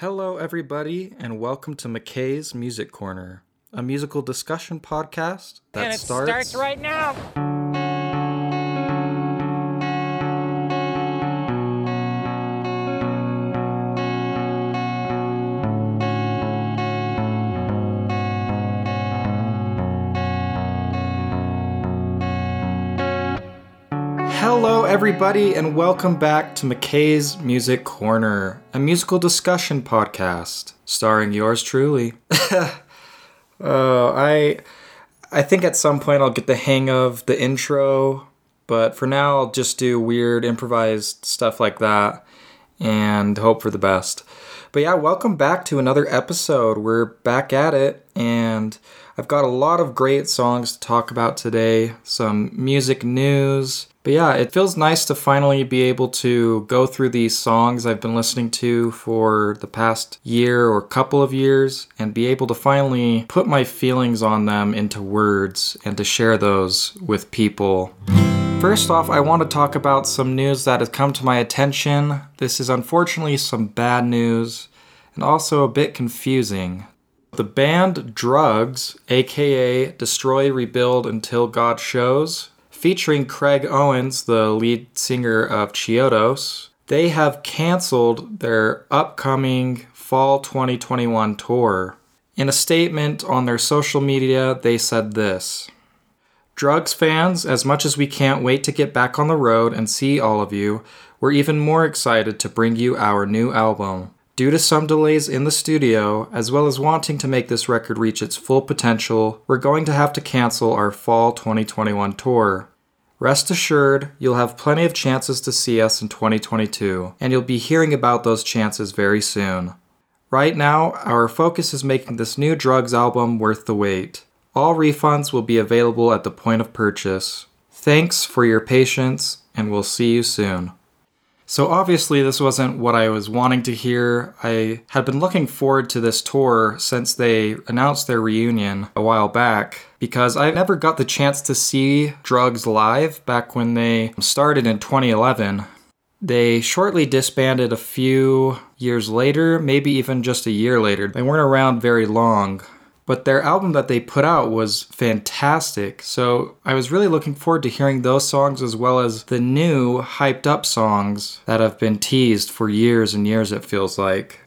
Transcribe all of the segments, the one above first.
Hello, everybody, and welcome to McKay's Music Corner, a musical discussion podcast that starts, starts right now. Everybody, and welcome back to McKay's Music Corner, a musical discussion podcast starring yours truly. oh, I, I think at some point I'll get the hang of the intro, but for now I'll just do weird improvised stuff like that and hope for the best. But yeah, welcome back to another episode. We're back at it, and I've got a lot of great songs to talk about today, some music news. But yeah, it feels nice to finally be able to go through these songs I've been listening to for the past year or couple of years and be able to finally put my feelings on them into words and to share those with people. First off, I want to talk about some news that has come to my attention. This is unfortunately some bad news and also a bit confusing. The band Drugs, aka Destroy, Rebuild Until God Shows, featuring Craig Owens, the lead singer of Chiodos, they have canceled their upcoming fall 2021 tour. In a statement on their social media, they said this. Drugs fans, as much as we can't wait to get back on the road and see all of you, we're even more excited to bring you our new album. Due to some delays in the studio, as well as wanting to make this record reach its full potential, we're going to have to cancel our fall 2021 tour. Rest assured, you'll have plenty of chances to see us in 2022, and you'll be hearing about those chances very soon. Right now, our focus is making this new drugs album worth the wait. All refunds will be available at the point of purchase. Thanks for your patience, and we'll see you soon. So, obviously, this wasn't what I was wanting to hear. I had been looking forward to this tour since they announced their reunion a while back because I never got the chance to see Drugs live back when they started in 2011. They shortly disbanded a few years later, maybe even just a year later. They weren't around very long but their album that they put out was fantastic. So I was really looking forward to hearing those songs as well as the new hyped up songs that have been teased for years and years, it feels like.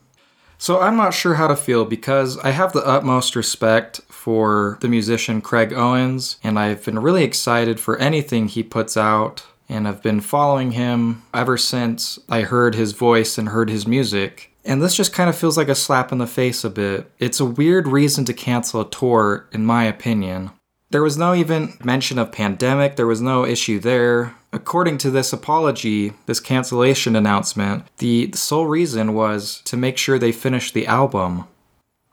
So I'm not sure how to feel because I have the utmost respect for the musician Craig Owens, and I've been really excited for anything he puts out. And I've been following him ever since I heard his voice and heard his music. And this just kind of feels like a slap in the face a bit. It's a weird reason to cancel a tour, in my opinion. There was no even mention of pandemic, there was no issue there. According to this apology, this cancellation announcement, the sole reason was to make sure they finished the album.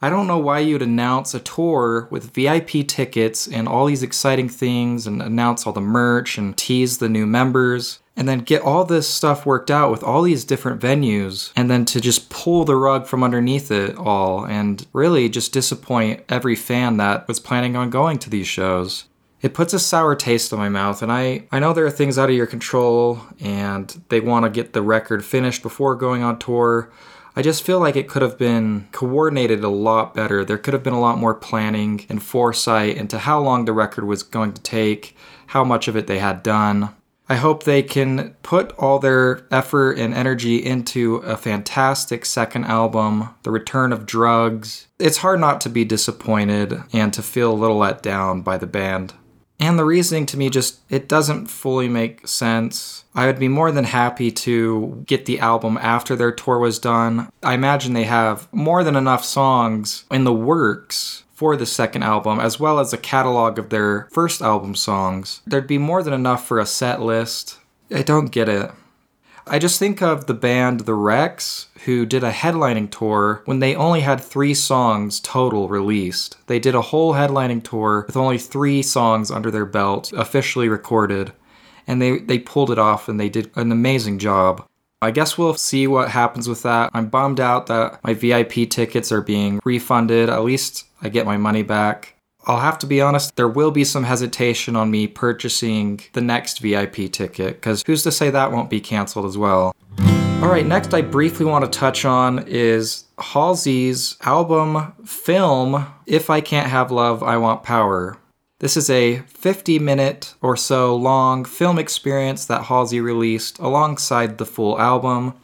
I don't know why you'd announce a tour with VIP tickets and all these exciting things and announce all the merch and tease the new members and then get all this stuff worked out with all these different venues and then to just pull the rug from underneath it all and really just disappoint every fan that was planning on going to these shows. It puts a sour taste in my mouth, and I, I know there are things out of your control, and they want to get the record finished before going on tour, I just feel like it could have been coordinated a lot better. There could have been a lot more planning and foresight into how long the record was going to take, how much of it they had done. I hope they can put all their effort and energy into a fantastic second album, The Return of Drugs. It's hard not to be disappointed and to feel a little let down by the band. And the reasoning to me just it doesn't fully make sense. I would be more than happy to get the album after their tour was done. I imagine they have more than enough songs in the works for the second album, as well as a catalog of their first album songs. There'd be more than enough for a set list. I don't get it. I just think of the band The Rex, who did a headlining tour when they only had three songs total released. They did a whole headlining tour with only three songs under their belt, officially recorded, and they, they pulled it off and they did an amazing job. I guess we'll see what happens with that. I'm bummed out that my VIP tickets are being refunded. At least I get my money back. I'll have to be honest, there will be some hesitation on me purchasing the next VIP ticket, because who's to say that won't be canceled as well? All right, next I briefly want to touch on is Halsey's album film, If I Can't Have Love, I Want Power. This is a 50 minute or so long film experience that Halsey released alongside the full album.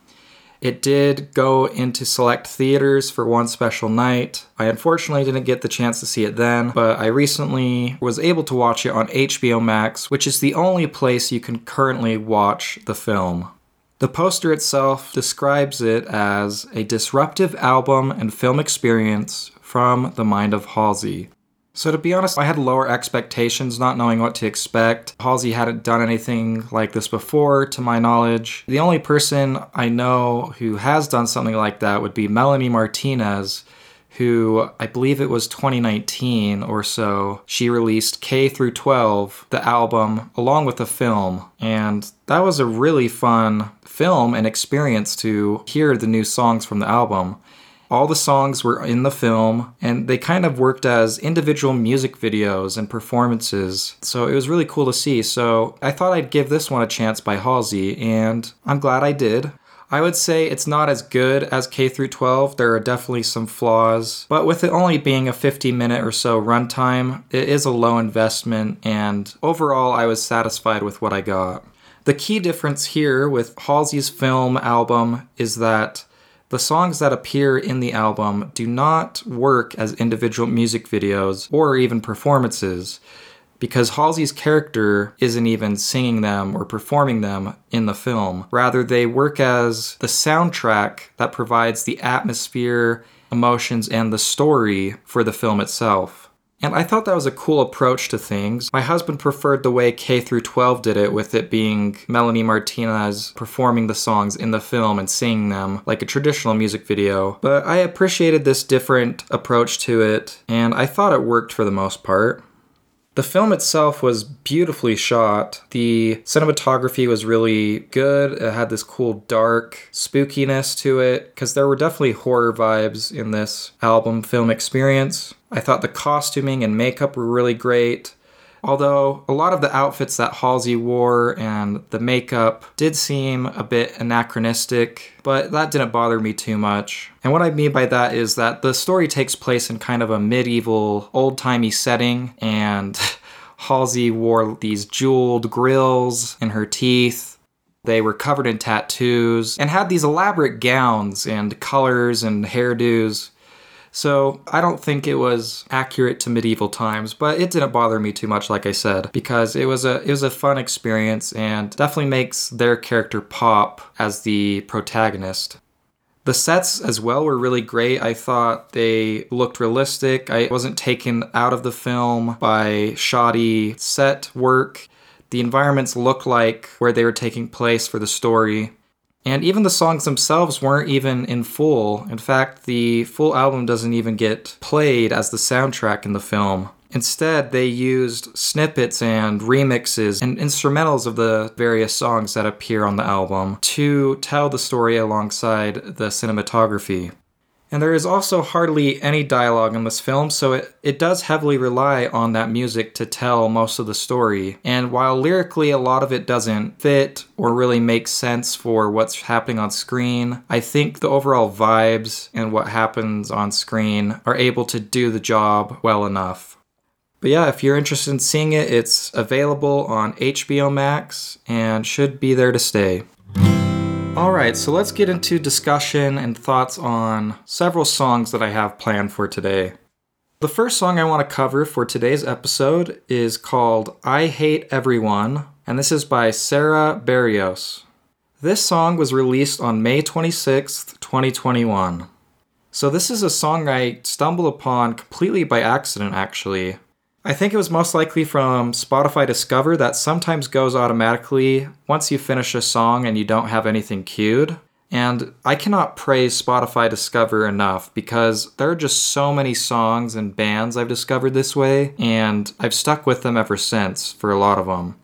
It did go into select theaters for one special night. I unfortunately didn't get the chance to see it then, but I recently was able to watch it on HBO Max, which is the only place you can currently watch the film. The poster itself describes it as a disruptive album and film experience from the mind of Halsey. So, to be honest, I had lower expectations, not knowing what to expect. Halsey hadn't done anything like this before, to my knowledge. The only person I know who has done something like that would be Melanie Martinez, who I believe it was 2019 or so, she released K through 12, the album, along with the film. And that was a really fun film and experience to hear the new songs from the album. All the songs were in the film, and they kind of worked as individual music videos and performances. So it was really cool to see. So I thought I'd give this one a chance by Halsey, and I'm glad I did. I would say it's not as good as K through 12. There are definitely some flaws, but with it only being a 50 minute or so runtime, it is a low investment and overall I was satisfied with what I got. The key difference here with Halsey's film album is that the songs that appear in the album do not work as individual music videos or even performances because Halsey's character isn't even singing them or performing them in the film. Rather, they work as the soundtrack that provides the atmosphere, emotions, and the story for the film itself. And I thought that was a cool approach to things. My husband preferred the way K through 12 did it with it being Melanie Martinez performing the songs in the film and singing them like a traditional music video. But I appreciated this different approach to it and I thought it worked for the most part. The film itself was beautifully shot. The cinematography was really good. It had this cool dark spookiness to it because there were definitely horror vibes in this album film experience. I thought the costuming and makeup were really great. Although a lot of the outfits that Halsey wore and the makeup did seem a bit anachronistic, but that didn't bother me too much. And what I mean by that is that the story takes place in kind of a medieval, old timey setting, and Halsey wore these jeweled grills in her teeth. They were covered in tattoos and had these elaborate gowns and colors and hairdos. So I don't think it was accurate to medieval times, but it didn't bother me too much, like I said, because it was a it was a fun experience and definitely makes their character pop as the protagonist. The sets as well were really great. I thought they looked realistic. I wasn't taken out of the film by shoddy set work. The environments looked like where they were taking place for the story. And even the songs themselves weren't even in full. In fact, the full album doesn't even get played as the soundtrack in the film. Instead, they used snippets and remixes and instrumentals of the various songs that appear on the album to tell the story alongside the cinematography. And there is also hardly any dialogue in this film, so it, it does heavily rely on that music to tell most of the story. And while lyrically a lot of it doesn't fit or really make sense for what's happening on screen, I think the overall vibes and what happens on screen are able to do the job well enough. But yeah, if you're interested in seeing it, it's available on HBO Max and should be there to stay. Alright, so let's get into discussion and thoughts on several songs that I have planned for today. The first song I want to cover for today's episode is called I Hate Everyone, and this is by Sarah Barrios. This song was released on May 26th, 2021. So, this is a song I stumbled upon completely by accident, actually. I think it was most likely from Spotify Discover that sometimes goes automatically once you finish a song and you don't have anything queued. And I cannot praise Spotify Discover enough because there are just so many songs and bands I've discovered this way, and I've stuck with them ever since for a lot of them.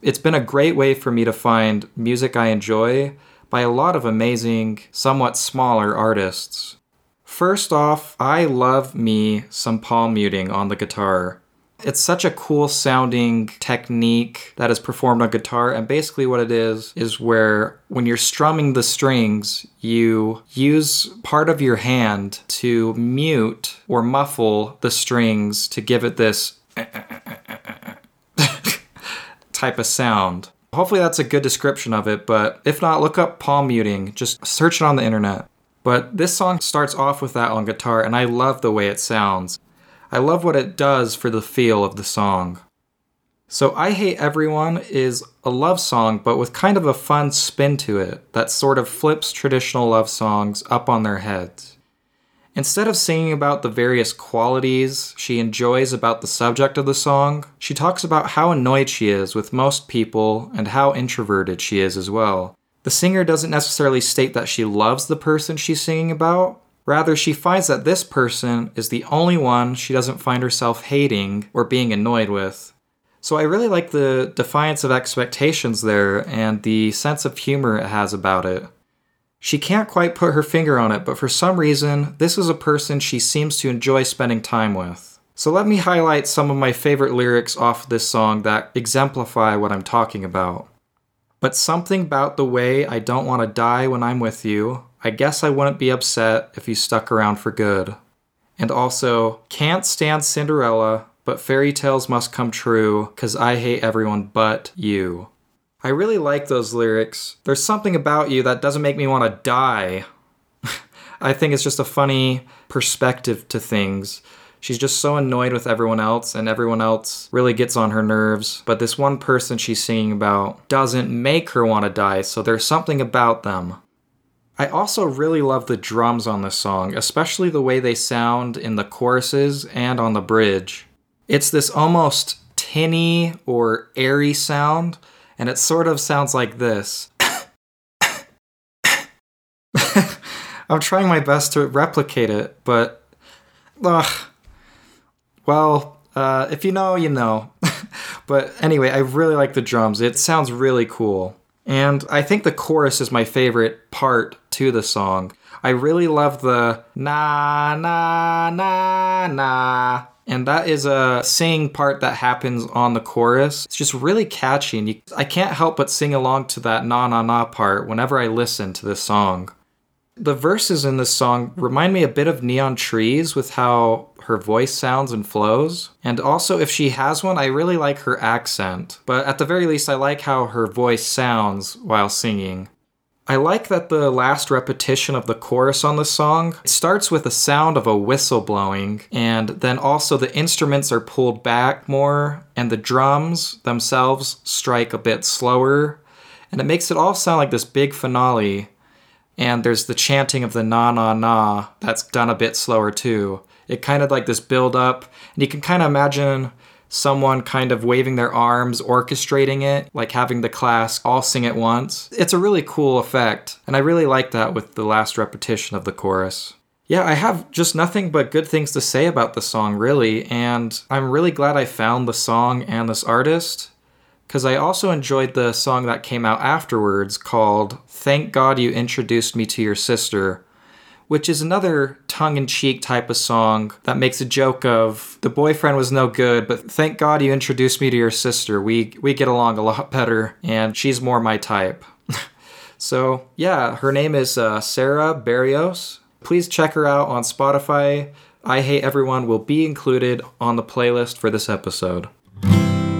It's been a great way for me to find music I enjoy by a lot of amazing, somewhat smaller artists. First off, I love me some palm muting on the guitar. It's such a cool sounding technique that is performed on guitar. And basically, what it is, is where when you're strumming the strings, you use part of your hand to mute or muffle the strings to give it this type of sound. Hopefully, that's a good description of it, but if not, look up palm muting. Just search it on the internet. But this song starts off with that on guitar, and I love the way it sounds. I love what it does for the feel of the song. So, I Hate Everyone is a love song, but with kind of a fun spin to it that sort of flips traditional love songs up on their heads. Instead of singing about the various qualities she enjoys about the subject of the song, she talks about how annoyed she is with most people and how introverted she is as well. The singer doesn't necessarily state that she loves the person she's singing about, Rather, she finds that this person is the only one she doesn't find herself hating or being annoyed with. So I really like the defiance of expectations there and the sense of humor it has about it. She can't quite put her finger on it, but for some reason, this is a person she seems to enjoy spending time with. So let me highlight some of my favorite lyrics off this song that exemplify what I'm talking about. But something about the way I don't want to die when I'm with you, I guess I wouldn't be upset if you stuck around for good. And also, can't stand Cinderella, but fairy tales must come true, cause I hate everyone but you. I really like those lyrics. There's something about you that doesn't make me want to die. I think it's just a funny perspective to things. She's just so annoyed with everyone else, and everyone else really gets on her nerves. But this one person she's singing about doesn't make her want to die, so there's something about them. I also really love the drums on this song, especially the way they sound in the choruses and on the bridge. It's this almost tinny or airy sound, and it sort of sounds like this. I'm trying my best to replicate it, but. Ugh. Well, uh, if you know, you know. but anyway, I really like the drums. It sounds really cool. And I think the chorus is my favorite part to the song. I really love the na na na na. And that is a sing part that happens on the chorus. It's just really catchy, and you, I can't help but sing along to that na na na part whenever I listen to this song. The verses in this song remind me a bit of Neon Trees with how her voice sounds and flows. And also, if she has one, I really like her accent. But at the very least, I like how her voice sounds while singing. I like that the last repetition of the chorus on the song starts with a sound of a whistle blowing, and then also the instruments are pulled back more, and the drums themselves strike a bit slower, and it makes it all sound like this big finale and there's the chanting of the na na na that's done a bit slower too. It kind of like this build up, and you can kind of imagine someone kind of waving their arms, orchestrating it, like having the class all sing at once. It's a really cool effect, and I really like that with the last repetition of the chorus. Yeah, I have just nothing but good things to say about the song, really, and I'm really glad I found the song and this artist because I also enjoyed the song that came out afterwards called Thank God You Introduced Me to Your Sister, which is another tongue in cheek type of song that makes a joke of the boyfriend was no good, but thank God you introduced me to your sister. We, we get along a lot better, and she's more my type. so, yeah, her name is uh, Sarah Barrios. Please check her out on Spotify. I Hate Everyone will be included on the playlist for this episode.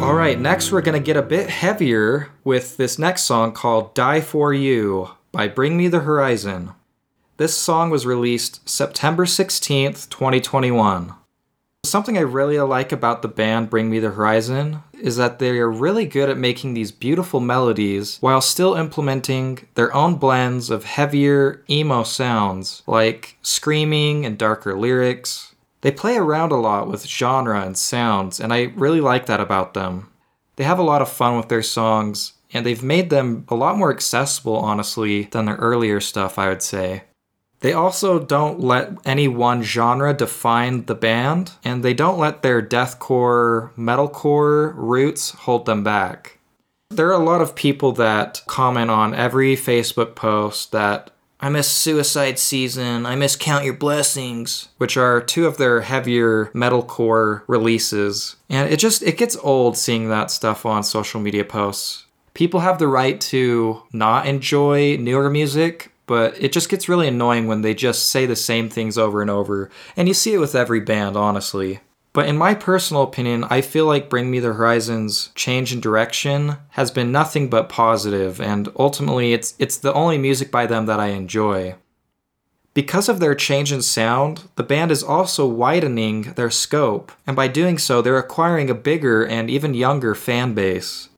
All right, next we're going to get a bit heavier with this next song called Die For You by Bring Me the Horizon. This song was released September 16th, 2021. Something I really like about the band Bring Me the Horizon is that they are really good at making these beautiful melodies while still implementing their own blends of heavier emo sounds like screaming and darker lyrics, they play around a lot with genre and sounds, and I really like that about them. They have a lot of fun with their songs, and they've made them a lot more accessible, honestly, than their earlier stuff, I would say. They also don't let any one genre define the band, and they don't let their deathcore, metalcore roots hold them back. There are a lot of people that comment on every Facebook post that I miss Suicide Season, I miss Count Your Blessings, which are two of their heavier metalcore releases. And it just it gets old seeing that stuff on social media posts. People have the right to not enjoy newer music, but it just gets really annoying when they just say the same things over and over. And you see it with every band, honestly. But in my personal opinion, I feel like Bring Me the Horizon's change in direction has been nothing but positive, and ultimately it's it's the only music by them that I enjoy. Because of their change in sound, the band is also widening their scope, and by doing so, they're acquiring a bigger and even younger fan base.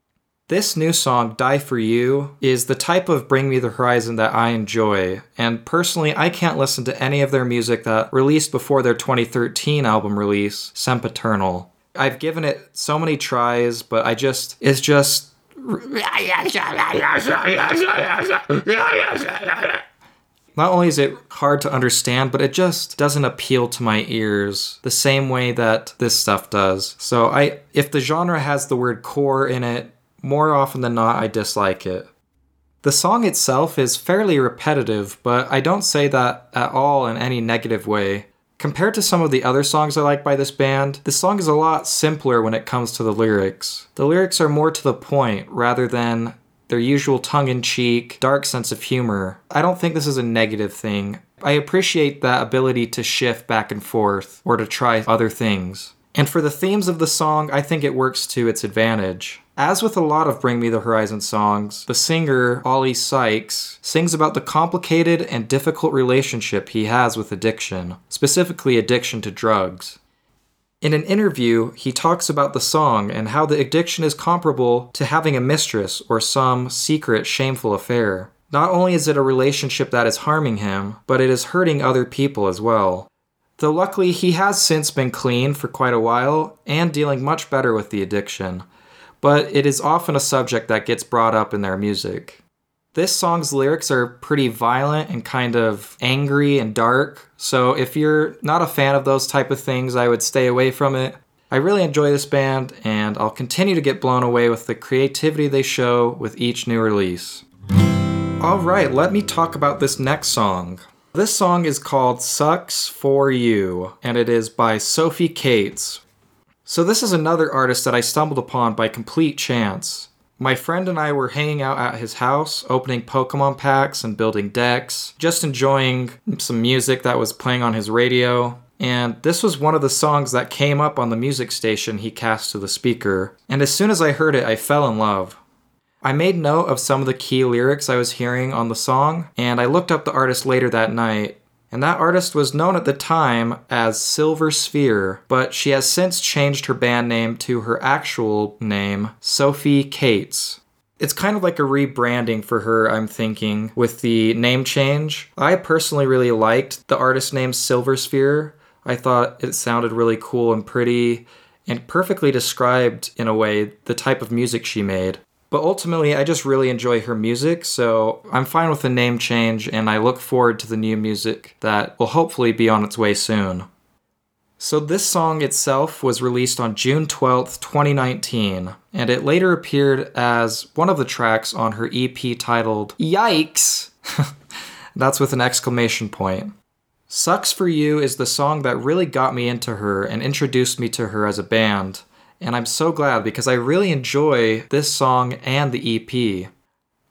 This new song, Die For You, is the type of Bring Me the Horizon that I enjoy, and personally, I can't listen to any of their music that released before their 2013 album release, Sempiternal. I've given it so many tries, but I just, it's just. Not only is it hard to understand, but it just doesn't appeal to my ears the same way that this stuff does. So I if the genre has the word core in it, more often than not, I dislike it. The song itself is fairly repetitive, but I don't say that at all in any negative way. Compared to some of the other songs I like by this band, this song is a lot simpler when it comes to the lyrics. The lyrics are more to the point rather than their usual tongue in cheek, dark sense of humor. I don't think this is a negative thing. I appreciate that ability to shift back and forth or to try other things. And for the themes of the song, I think it works to its advantage. As with a lot of Bring Me the Horizon songs, the singer, Oli Sykes, sings about the complicated and difficult relationship he has with addiction, specifically addiction to drugs. In an interview, he talks about the song and how the addiction is comparable to having a mistress or some secret, shameful affair. Not only is it a relationship that is harming him, but it is hurting other people as well. Though luckily, he has since been clean for quite a while and dealing much better with the addiction but it is often a subject that gets brought up in their music. This song's lyrics are pretty violent and kind of angry and dark, so if you're not a fan of those type of things, I would stay away from it. I really enjoy this band, and I'll continue to get blown away with the creativity they show with each new release. Alright, let me talk about this next song. This song is called Sucks for You, and it is by Sophie Cates, so, this is another artist that I stumbled upon by complete chance. My friend and I were hanging out at his house, opening Pokemon packs and building decks, just enjoying some music that was playing on his radio. And this was one of the songs that came up on the music station he cast to the speaker. And as soon as I heard it, I fell in love. I made note of some of the key lyrics I was hearing on the song, and I looked up the artist later that night, and that artist was known at the time as Silver Sphere, but she has since changed her band name to her actual name, Sophie Cates. It's kind of like a rebranding for her, I'm thinking, with the name change. I personally really liked the artist name Silver Sphere. I thought it sounded really cool and pretty and perfectly described, in a way, the type of music she made. But ultimately, I just really enjoy her music, so I'm fine with the name change, and I look forward to the new music that will hopefully be on its way soon. So, this song itself was released on June 12th, 2019, and it later appeared as one of the tracks on her EP titled Yikes! That's with an exclamation point. Sucks for You is the song that really got me into her and introduced me to her as a band and I'm so glad because I really enjoy this song and the EP.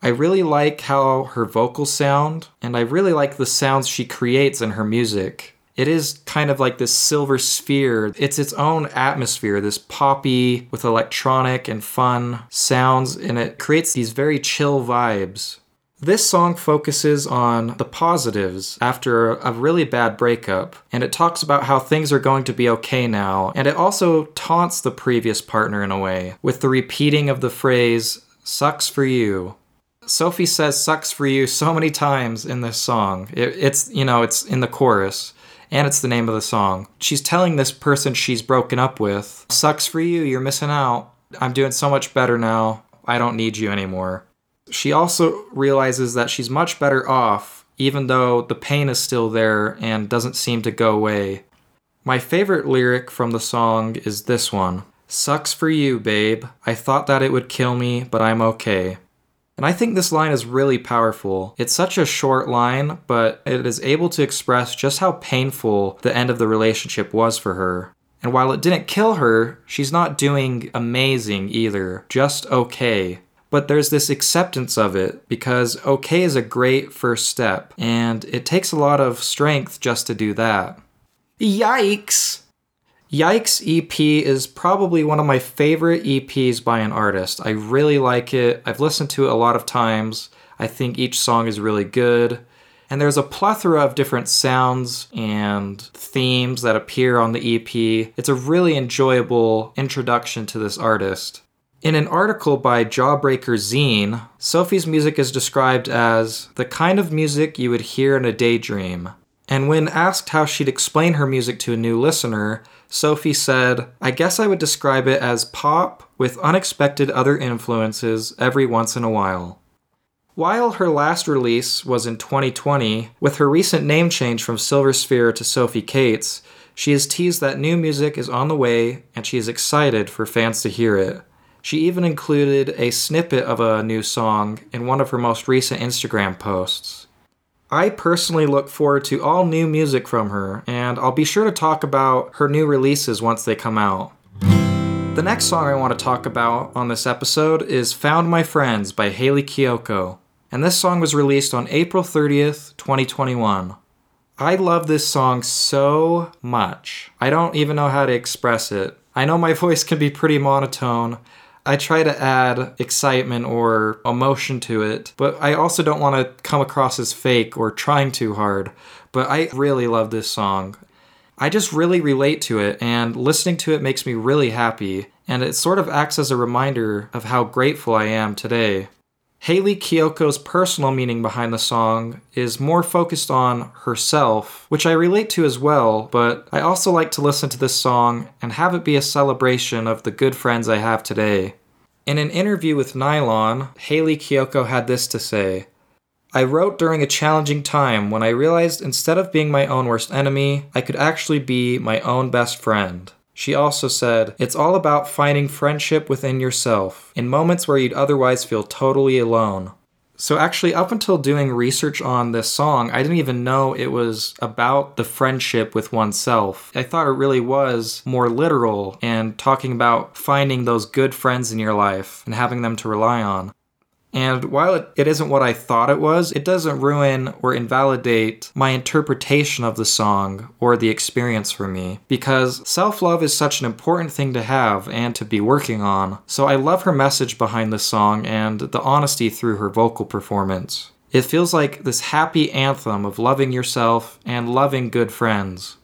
I really like how her vocals sound, and I really like the sounds she creates in her music. It is kind of like this silver sphere. It's its own atmosphere, this poppy with electronic and fun sounds, and it creates these very chill vibes. This song focuses on the positives after a really bad breakup, and it talks about how things are going to be okay now, and it also taunts the previous partner in a way, with the repeating of the phrase, sucks for you. Sophie says sucks for you so many times in this song. It, it's, you know, it's in the chorus, and it's the name of the song. She's telling this person she's broken up with, sucks for you, you're missing out. I'm doing so much better now. I don't need you anymore. She also realizes that she's much better off, even though the pain is still there and doesn't seem to go away. My favorite lyric from the song is this one Sucks for you, babe. I thought that it would kill me, but I'm okay. And I think this line is really powerful. It's such a short line, but it is able to express just how painful the end of the relationship was for her. And while it didn't kill her, she's not doing amazing either, just okay. But there's this acceptance of it because okay is a great first step, and it takes a lot of strength just to do that. Yikes! Yikes EP is probably one of my favorite EPs by an artist. I really like it. I've listened to it a lot of times. I think each song is really good. And there's a plethora of different sounds and themes that appear on the EP. It's a really enjoyable introduction to this artist. In an article by Jawbreaker Zine, Sophie's music is described as the kind of music you would hear in a daydream. And when asked how she'd explain her music to a new listener, Sophie said, I guess I would describe it as pop with unexpected other influences every once in a while. While her last release was in 2020, with her recent name change from Silver Sphere to Sophie Cates, she has teased that new music is on the way and she is excited for fans to hear it. She even included a snippet of a new song in one of her most recent Instagram posts. I personally look forward to all new music from her, and I'll be sure to talk about her new releases once they come out. The next song I want to talk about on this episode is Found My Friends by Hayley Kiyoko, and this song was released on April 30th, 2021. I love this song so much. I don't even know how to express it. I know my voice can be pretty monotone, I try to add excitement or emotion to it, but I also don't want to come across as fake or trying too hard. But I really love this song. I just really relate to it, and listening to it makes me really happy, and it sort of acts as a reminder of how grateful I am today. Hayley Kiyoko's personal meaning behind the song is more focused on herself, which I relate to as well, but I also like to listen to this song and have it be a celebration of the good friends I have today. In an interview with Nylon, Hayley Kiyoko had this to say I wrote during a challenging time when I realized instead of being my own worst enemy, I could actually be my own best friend. She also said, It's all about finding friendship within yourself, in moments where you'd otherwise feel totally alone. So, actually, up until doing research on this song, I didn't even know it was about the friendship with oneself. I thought it really was more literal and talking about finding those good friends in your life and having them to rely on. And while it, it isn't what I thought it was, it doesn't ruin or invalidate my interpretation of the song or the experience for me. Because self love is such an important thing to have and to be working on. So I love her message behind the song and the honesty through her vocal performance. It feels like this happy anthem of loving yourself and loving good friends.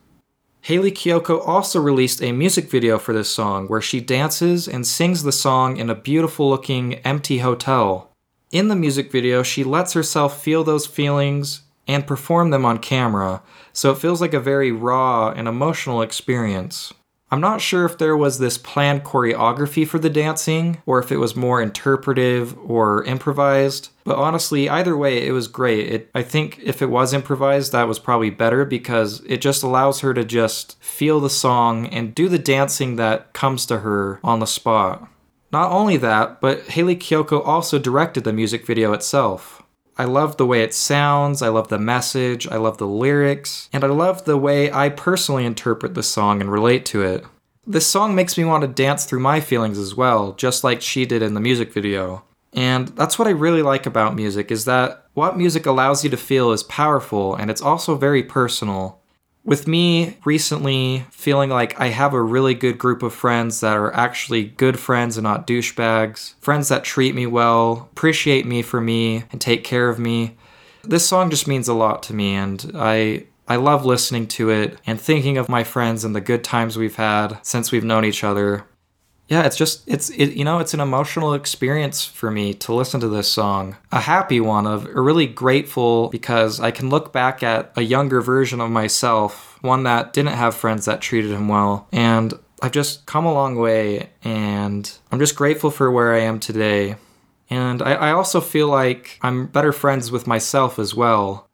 Hayley Kiyoko also released a music video for this song where she dances and sings the song in a beautiful looking empty hotel. In the music video, she lets herself feel those feelings and perform them on camera, so it feels like a very raw and emotional experience. I'm not sure if there was this planned choreography for the dancing, or if it was more interpretive or improvised, but honestly, either way, it was great. It, I think if it was improvised, that was probably better because it just allows her to just feel the song and do the dancing that comes to her on the spot. Not only that, but Hayley Kiyoko also directed the music video itself. I love the way it sounds, I love the message, I love the lyrics, and I love the way I personally interpret the song and relate to it. This song makes me want to dance through my feelings as well, just like she did in the music video. And that's what I really like about music is that what music allows you to feel is powerful and it's also very personal. With me recently feeling like I have a really good group of friends that are actually good friends and not douchebags, friends that treat me well, appreciate me for me, and take care of me. This song just means a lot to me, and I I love listening to it and thinking of my friends and the good times we've had since we've known each other yeah, it's just it's it, you know it's an emotional experience for me to listen to this song. A happy one of really grateful because I can look back at a younger version of myself, one that didn't have friends that treated him well, and I've just come a long way, and I'm just grateful for where I am today. And I, I also feel like I'm better friends with myself as well.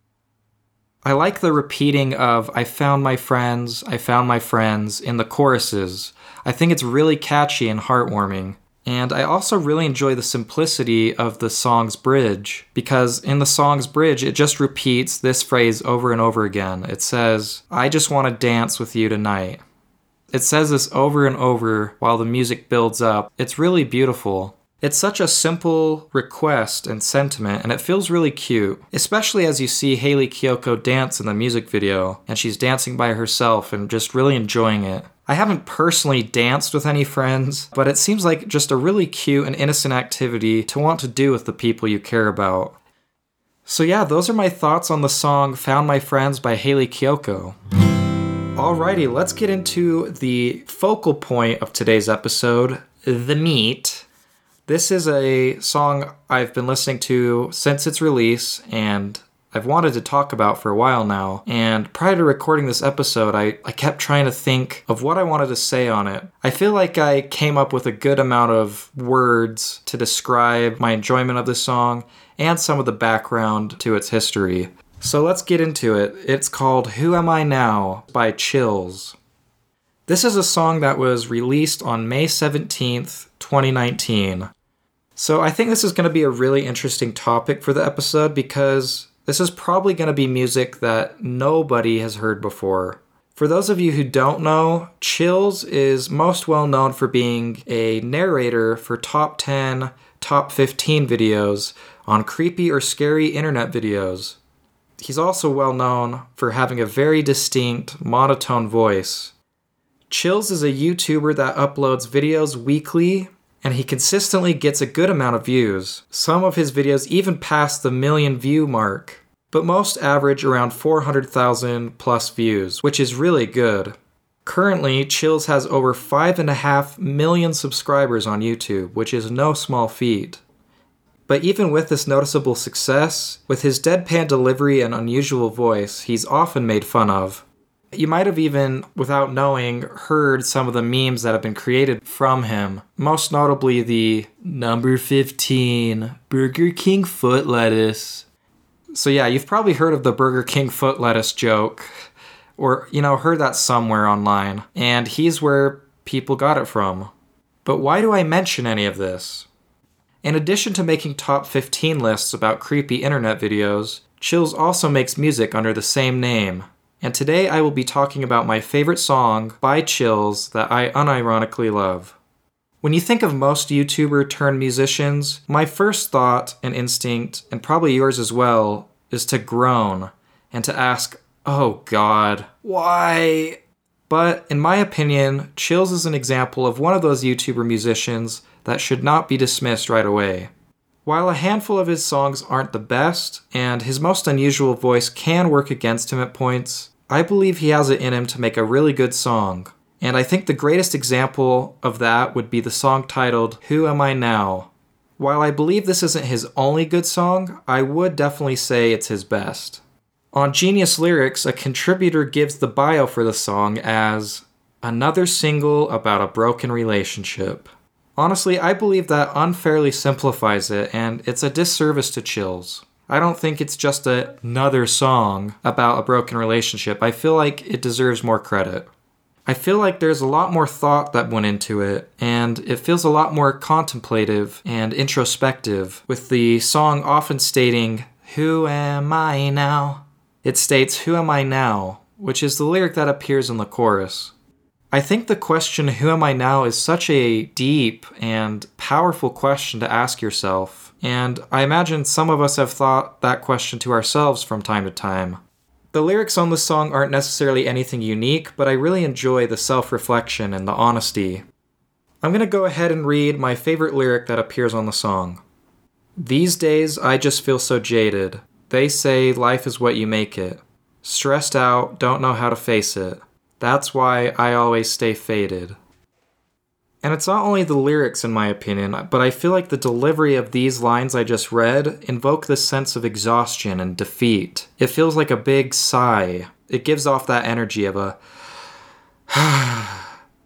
I like the repeating of I found my friends, I found my friends in the choruses I think it's really catchy and heartwarming. And I also really enjoy the simplicity of the song's bridge because in the song's bridge, it just repeats this phrase over and over again. It says, I just want to dance with you tonight. It says this over and over while the music builds up. It's really beautiful. It's such a simple request and sentiment, and it feels really cute, especially as you see Hayley Kiyoko dance in the music video, and she's dancing by herself and just really enjoying it. I haven't personally danced with any friends, but it seems like just a really cute and innocent activity to want to do with the people you care about. So, yeah, those are my thoughts on the song Found My Friends by Hayley Kiyoko. Alrighty, let's get into the focal point of today's episode the meat. This is a song I've been listening to since its release and I've wanted to talk about for a while now. And prior to recording this episode, I, I kept trying to think of what I wanted to say on it. I feel like I came up with a good amount of words to describe my enjoyment of this song and some of the background to its history. So let's get into it. It's called Who Am I Now by Chills. This is a song that was released on May 17th, 2019. So I think this is going to be a really interesting topic for the episode because this is probably going to be music that nobody has heard before. For those of you who don't know, Chills is most well known for being a narrator for top 10, top 15 videos on creepy or scary internet videos. He's also well known for having a very distinct, monotone voice. Chills is a YouTuber that uploads videos weekly and he consistently gets a good amount of views. Some of his videos even pass the million view mark, but most average around 400,000 plus views, which is really good. Currently, Chills has over 5.5 million subscribers on YouTube, which is no small feat. But even with this noticeable success, with his deadpan delivery and unusual voice, he's often made fun of. You might have even, without knowing, heard some of the memes that have been created from him. Most notably the number 15 Burger King foot lettuce. So, yeah, you've probably heard of the Burger King foot lettuce joke, or, you know, heard that somewhere online. And he's where people got it from. But why do I mention any of this? In addition to making top 15 lists about creepy internet videos, Chills also makes music under the same name, and today I will be talking about my favorite song by Chills that I unironically love. When you think of most YouTuber turned musicians, my first thought and instinct, and probably yours as well, is to groan and to ask, oh God, why? But in my opinion, Chills is an example of one of those YouTuber musicians that should not be dismissed right away. While a handful of his songs aren't the best, and his most unusual voice can work against him at points, I believe he has it in him to make a really good song. And I think the greatest example of that would be the song titled Who Am I Now? While I believe this isn't his only good song, I would definitely say it's his best. On Genius Lyrics, a contributor gives the bio for the song as another single about a broken relationship. Honestly, I believe that unfairly simplifies it, and it's a disservice to Chills. I don't think it's just a, another song about a broken relationship. I feel like it deserves more credit. I feel like there's a lot more thought that went into it, and it feels a lot more contemplative and introspective, with the song often stating, Who am I now? It states, Who am I now? which is the lyric that appears in the chorus. I think the question, Who am I now, is such a deep and powerful question to ask yourself. And I imagine some of us have thought that question to ourselves from time to time. The lyrics on the song aren't necessarily anything unique, but I really enjoy the self reflection and the honesty. I'm going to go ahead and read my favorite lyric that appears on the song. These days, I just feel so jaded. They say life is what you make it. Stressed out, don't know how to face it. That's why I always stay faded. And it's not only the lyrics, in my opinion, but I feel like the delivery of these lines I just read invoke this sense of exhaustion and defeat. It feels like a big sigh. It gives off that energy of a.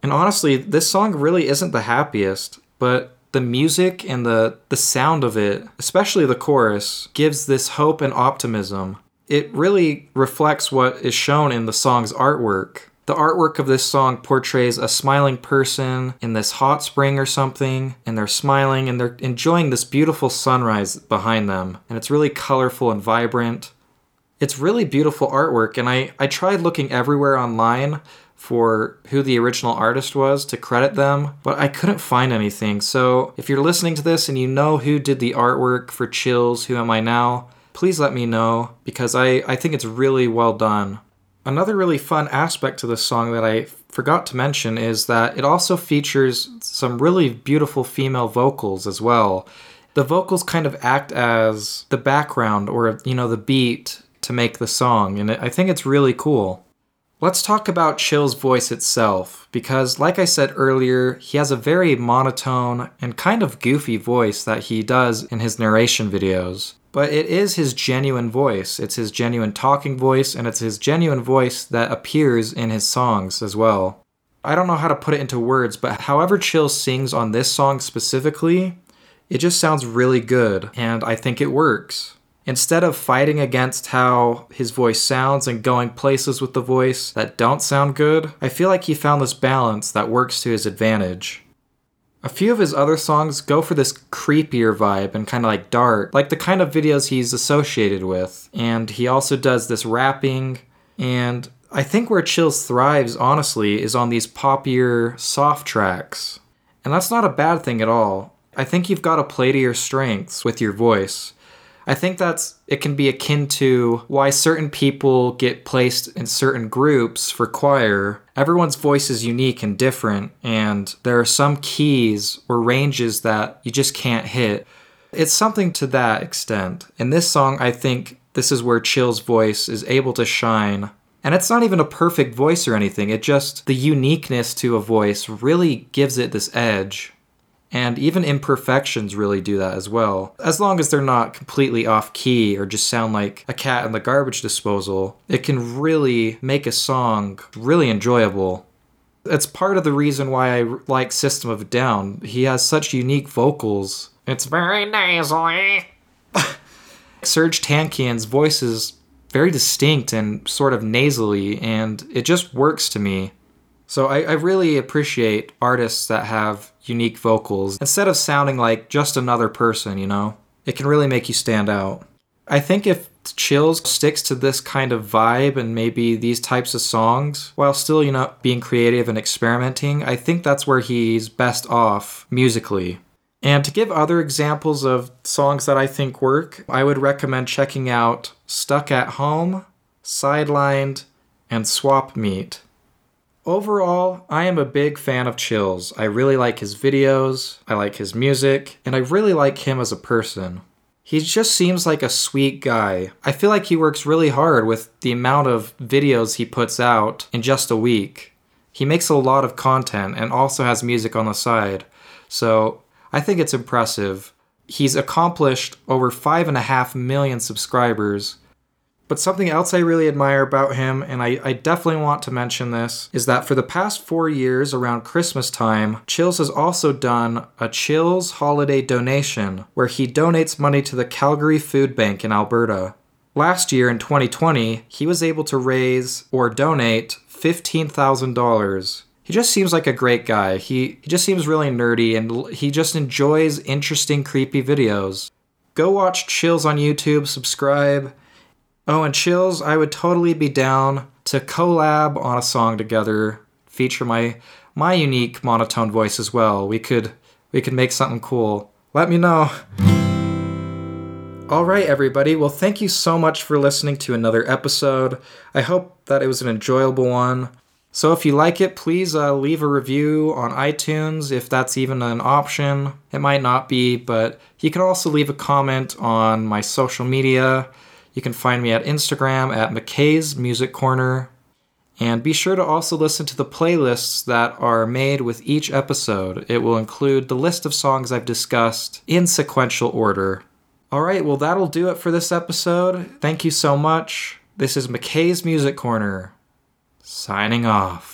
and honestly, this song really isn't the happiest, but the music and the, the sound of it, especially the chorus, gives this hope and optimism. It really reflects what is shown in the song's artwork The artwork of this song portrays a smiling person in this hot spring or something, and they're smiling and they're enjoying this beautiful sunrise behind them. And it's really colorful and vibrant. It's really beautiful artwork, and I, I tried looking everywhere online for who the original artist was to credit them, but I couldn't find anything. So if you're listening to this and you know who did the artwork for Chills, Who Am I Now, please let me know because I, I think it's really well done. Another really fun aspect to this song that I forgot to mention is that it also features some really beautiful female vocals as well. The vocals kind of act as the background or, you know, the beat to make the song, and I think it's really cool. Let's talk about Chills' voice itself, because, like I said earlier, he has a very monotone and kind of goofy voice that he does in his narration videos but it is his genuine voice. It's his genuine talking voice, and it's his genuine voice that appears in his songs as well. I don't know how to put it into words, but however Chill sings on this song specifically, it just sounds really good, and I think it works. Instead of fighting against how his voice sounds and going places with the voice that don't sound good, I feel like he found this balance that works to his advantage. A few of his other songs go for this creepier vibe and kind of like dark, like the kind of videos he's associated with. And he also does this rapping. And I think where Chills thrives, honestly, is on these poppier, soft tracks. And that's not a bad thing at all. I think you've got to play to your strengths with your voice. I think that's it can be akin to why certain people get placed in certain groups for choir. Everyone's voice is unique and different, and there are some keys or ranges that you just can't hit. It's something to that extent. In this song, I think this is where Chills' voice is able to shine. And it's not even a perfect voice or anything, it just, the uniqueness to a voice really gives it this edge. And even imperfections really do that as well. As long as they're not completely off key or just sound like a cat in the garbage disposal, it can really make a song really enjoyable. It's part of the reason why I like System of a Down. He has such unique vocals. It's very nasally. Serj Tankian's voice is very distinct and sort of nasally, and it just works to me. So I, I, really appreciate artists that have unique vocals instead of sounding like just another person, you know? It can really make you stand out. I think if Chills sticks to this kind of vibe and maybe these types of songs while still, you know, being creative and experimenting, I think that's where he's best off musically. And to give other examples of songs that I think work, I would recommend checking out Stuck at Home, Sidelined, and Swap Meet. Overall, I am a big fan of Chills. I really like his videos, I like his music, and I really like him as a person. He just seems like a sweet guy. I feel like he works really hard with the amount of videos he puts out in just a week. He makes a lot of content and also has music on the side. So I think it's impressive. He's accomplished over 5.5 million subscribers but something else I really admire about him, and I, I, definitely want to mention this, is that for the past four years around Christmas time, Chills has also done a Chills holiday donation where he donates money to the Calgary Food Bank in Alberta. Last year in 2020, he was able to raise or donate $15,000. He just seems like a great guy. He, he just seems really nerdy and he just enjoys interesting, creepy videos. Go watch Chills on YouTube, subscribe, Oh, and Chills, I would totally be down to collab on a song together, feature my my unique monotone voice as well. We could we could make something cool. Let me know. All right, everybody. Well, thank you so much for listening to another episode. I hope that it was an enjoyable one. So, if you like it, please uh, leave a review on iTunes if that's even an option. It might not be, but you can also leave a comment on my social media. You can find me at Instagram at McKay's Music Corner. And be sure to also listen to the playlists that are made with each episode. It will include the list of songs I've discussed in sequential order. All right, well, that'll do it for this episode. Thank you so much. This is McKay's Music Corner, signing off.